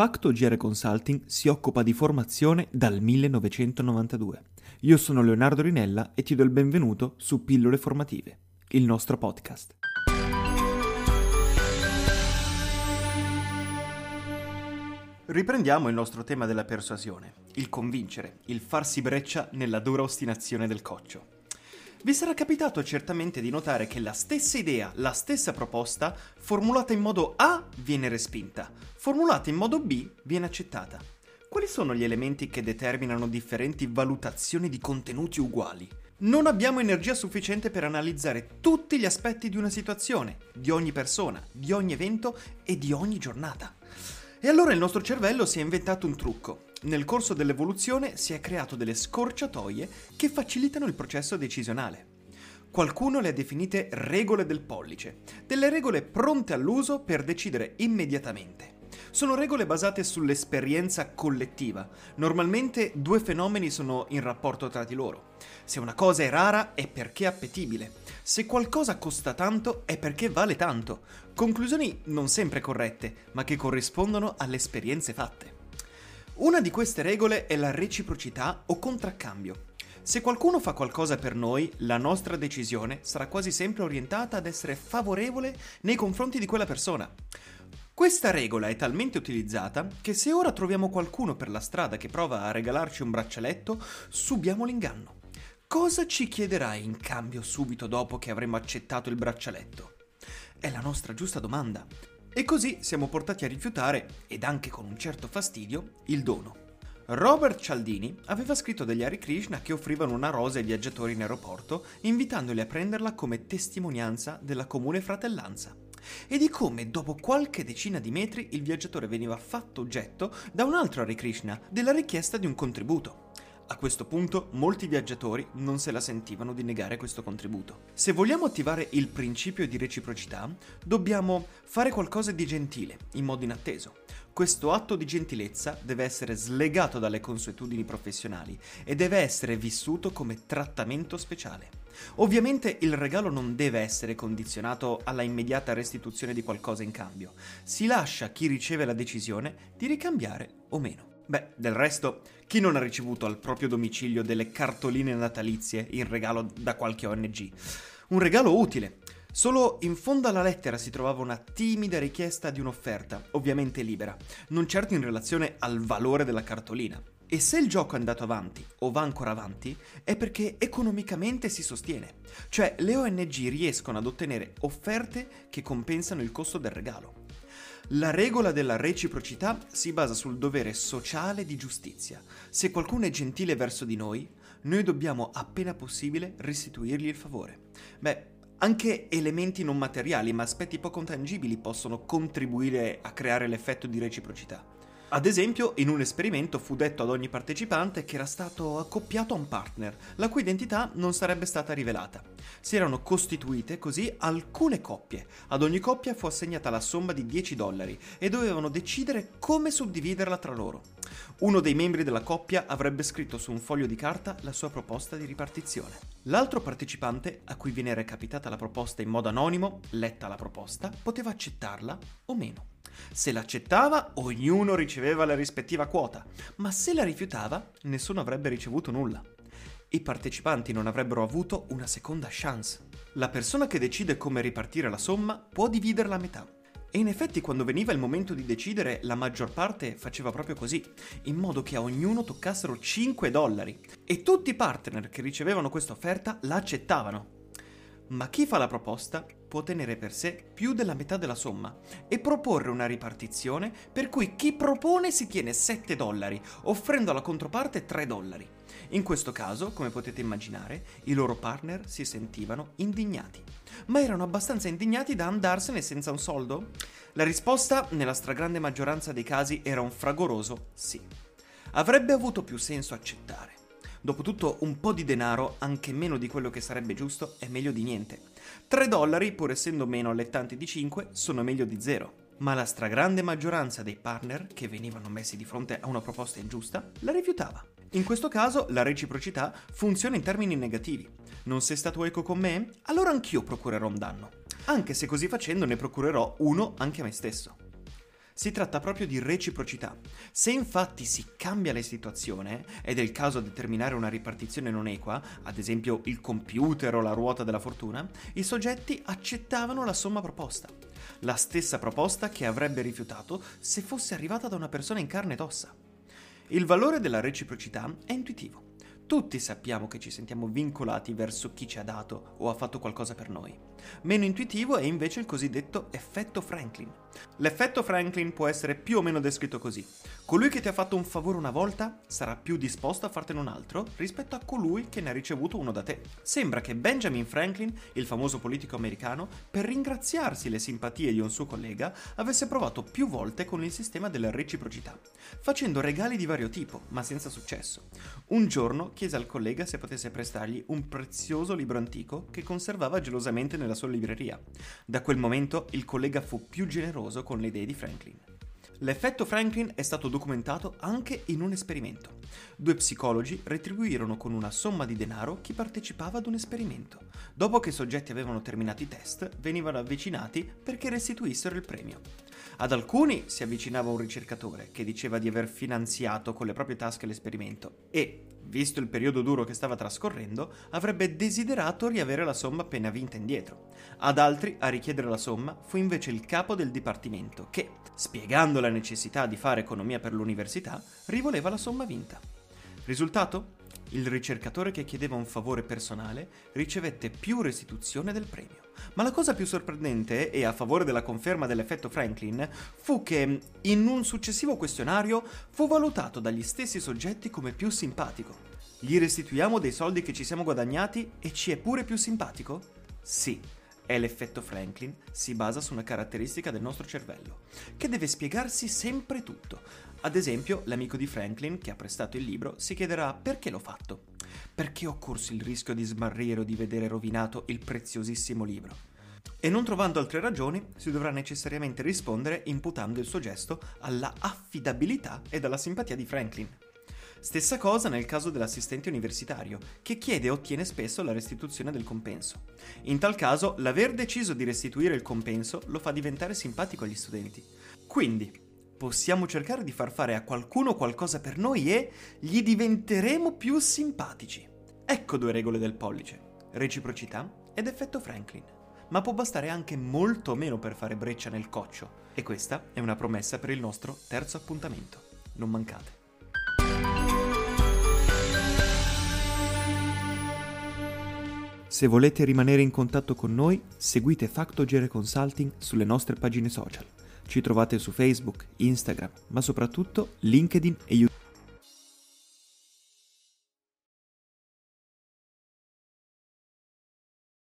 Facto GR Consulting si occupa di formazione dal 1992. Io sono Leonardo Rinella e ti do il benvenuto su Pillole Formative, il nostro podcast. Riprendiamo il nostro tema della persuasione, il convincere, il farsi breccia nella dura ostinazione del coccio. Vi sarà capitato certamente di notare che la stessa idea, la stessa proposta, formulata in modo A viene respinta, formulata in modo B viene accettata. Quali sono gli elementi che determinano differenti valutazioni di contenuti uguali? Non abbiamo energia sufficiente per analizzare tutti gli aspetti di una situazione, di ogni persona, di ogni evento e di ogni giornata. E allora il nostro cervello si è inventato un trucco. Nel corso dell'evoluzione si è creato delle scorciatoie che facilitano il processo decisionale. Qualcuno le ha definite regole del pollice, delle regole pronte all'uso per decidere immediatamente. Sono regole basate sull'esperienza collettiva. Normalmente due fenomeni sono in rapporto tra di loro. Se una cosa è rara è perché è appetibile. Se qualcosa costa tanto è perché vale tanto. Conclusioni non sempre corrette, ma che corrispondono alle esperienze fatte. Una di queste regole è la reciprocità o contraccambio. Se qualcuno fa qualcosa per noi, la nostra decisione sarà quasi sempre orientata ad essere favorevole nei confronti di quella persona. Questa regola è talmente utilizzata che se ora troviamo qualcuno per la strada che prova a regalarci un braccialetto, subiamo l'inganno. Cosa ci chiederai in cambio subito dopo che avremo accettato il braccialetto? È la nostra giusta domanda. E così siamo portati a rifiutare, ed anche con un certo fastidio, il dono. Robert Cialdini aveva scritto degli Hare Krishna che offrivano una rosa ai viaggiatori in aeroporto, invitandoli a prenderla come testimonianza della comune fratellanza. E di come, dopo qualche decina di metri, il viaggiatore veniva fatto oggetto da un altro Hare Krishna della richiesta di un contributo. A questo punto molti viaggiatori non se la sentivano di negare questo contributo. Se vogliamo attivare il principio di reciprocità, dobbiamo fare qualcosa di gentile, in modo inatteso. Questo atto di gentilezza deve essere slegato dalle consuetudini professionali e deve essere vissuto come trattamento speciale. Ovviamente il regalo non deve essere condizionato alla immediata restituzione di qualcosa in cambio. Si lascia a chi riceve la decisione di ricambiare o meno. Beh, del resto, chi non ha ricevuto al proprio domicilio delle cartoline natalizie in regalo da qualche ONG? Un regalo utile. Solo in fondo alla lettera si trovava una timida richiesta di un'offerta, ovviamente libera, non certo in relazione al valore della cartolina. E se il gioco è andato avanti o va ancora avanti, è perché economicamente si sostiene. Cioè le ONG riescono ad ottenere offerte che compensano il costo del regalo. La regola della reciprocità si basa sul dovere sociale di giustizia. Se qualcuno è gentile verso di noi, noi dobbiamo appena possibile restituirgli il favore. Beh, anche elementi non materiali, ma aspetti poco tangibili possono contribuire a creare l'effetto di reciprocità. Ad esempio, in un esperimento fu detto ad ogni partecipante che era stato accoppiato a un partner, la cui identità non sarebbe stata rivelata. Si erano costituite così alcune coppie. Ad ogni coppia fu assegnata la somma di 10 dollari e dovevano decidere come suddividerla tra loro. Uno dei membri della coppia avrebbe scritto su un foglio di carta la sua proposta di ripartizione. L'altro partecipante, a cui viene recapitata la proposta in modo anonimo, letta la proposta, poteva accettarla o meno. Se l'accettava, ognuno riceveva la rispettiva quota, ma se la rifiutava, nessuno avrebbe ricevuto nulla. I partecipanti non avrebbero avuto una seconda chance. La persona che decide come ripartire la somma può dividerla a metà. E in effetti quando veniva il momento di decidere, la maggior parte faceva proprio così, in modo che a ognuno toccassero 5 dollari. E tutti i partner che ricevevano questa offerta la accettavano ma chi fa la proposta può tenere per sé più della metà della somma e proporre una ripartizione per cui chi propone si tiene 7 dollari, offrendo alla controparte 3 dollari. In questo caso, come potete immaginare, i loro partner si sentivano indignati. Ma erano abbastanza indignati da andarsene senza un soldo? La risposta, nella stragrande maggioranza dei casi, era un fragoroso sì. Avrebbe avuto più senso accettare. Dopotutto un po' di denaro, anche meno di quello che sarebbe giusto, è meglio di niente. 3 dollari, pur essendo meno allettanti di 5, sono meglio di zero. Ma la stragrande maggioranza dei partner, che venivano messi di fronte a una proposta ingiusta, la rifiutava. In questo caso la reciprocità funziona in termini negativi. Non sei stato eco con me? Allora anch'io procurerò un danno. Anche se così facendo ne procurerò uno anche a me stesso. Si tratta proprio di reciprocità. Se infatti si cambia la situazione, ed è il caso a determinare una ripartizione non equa, ad esempio il computer o la ruota della fortuna, i soggetti accettavano la somma proposta. La stessa proposta che avrebbe rifiutato se fosse arrivata da una persona in carne ed ossa. Il valore della reciprocità è intuitivo. Tutti sappiamo che ci sentiamo vincolati verso chi ci ha dato o ha fatto qualcosa per noi. Meno intuitivo è invece il cosiddetto effetto Franklin. L'effetto Franklin può essere più o meno descritto così. Colui che ti ha fatto un favore una volta sarà più disposto a fartene un altro rispetto a colui che ne ha ricevuto uno da te. Sembra che Benjamin Franklin, il famoso politico americano, per ringraziarsi le simpatie di un suo collega, avesse provato più volte con il sistema della reciprocità, facendo regali di vario tipo, ma senza successo. Un giorno chiese al collega se potesse prestargli un prezioso libro antico che conservava gelosamente nella sua libreria. Da quel momento il collega fu più generoso con le idee di Franklin. L'effetto Franklin è stato documentato anche in un esperimento. Due psicologi retribuirono con una somma di denaro chi partecipava ad un esperimento. Dopo che i soggetti avevano terminato i test, venivano avvicinati perché restituissero il premio. Ad alcuni si avvicinava un ricercatore che diceva di aver finanziato con le proprie tasche l'esperimento e, visto il periodo duro che stava trascorrendo, avrebbe desiderato riavere la somma appena vinta indietro. Ad altri a richiedere la somma fu invece il capo del dipartimento che, spiegando la necessità di fare economia per l'università, rivoleva la somma vinta. Risultato? Il ricercatore che chiedeva un favore personale ricevette più restituzione del premio. Ma la cosa più sorprendente, e a favore della conferma dell'effetto Franklin, fu che in un successivo questionario fu valutato dagli stessi soggetti come più simpatico. Gli restituiamo dei soldi che ci siamo guadagnati e ci è pure più simpatico? Sì, è l'effetto Franklin, si basa su una caratteristica del nostro cervello, che deve spiegarsi sempre tutto. Ad esempio, l'amico di Franklin, che ha prestato il libro, si chiederà perché l'ho fatto. Perché ho corso il rischio di smarrire o di vedere rovinato il preziosissimo libro? E non trovando altre ragioni, si dovrà necessariamente rispondere imputando il suo gesto alla affidabilità e alla simpatia di Franklin. Stessa cosa nel caso dell'assistente universitario, che chiede e ottiene spesso la restituzione del compenso. In tal caso, l'aver deciso di restituire il compenso lo fa diventare simpatico agli studenti. Quindi, possiamo cercare di far fare a qualcuno qualcosa per noi e gli diventeremo più simpatici. Ecco due regole del pollice, reciprocità ed effetto Franklin. Ma può bastare anche molto meno per fare breccia nel coccio. E questa è una promessa per il nostro terzo appuntamento. Non mancate. Se volete rimanere in contatto con noi, seguite Factogere Consulting sulle nostre pagine social. Ci trovate su Facebook, Instagram, ma soprattutto LinkedIn e YouTube.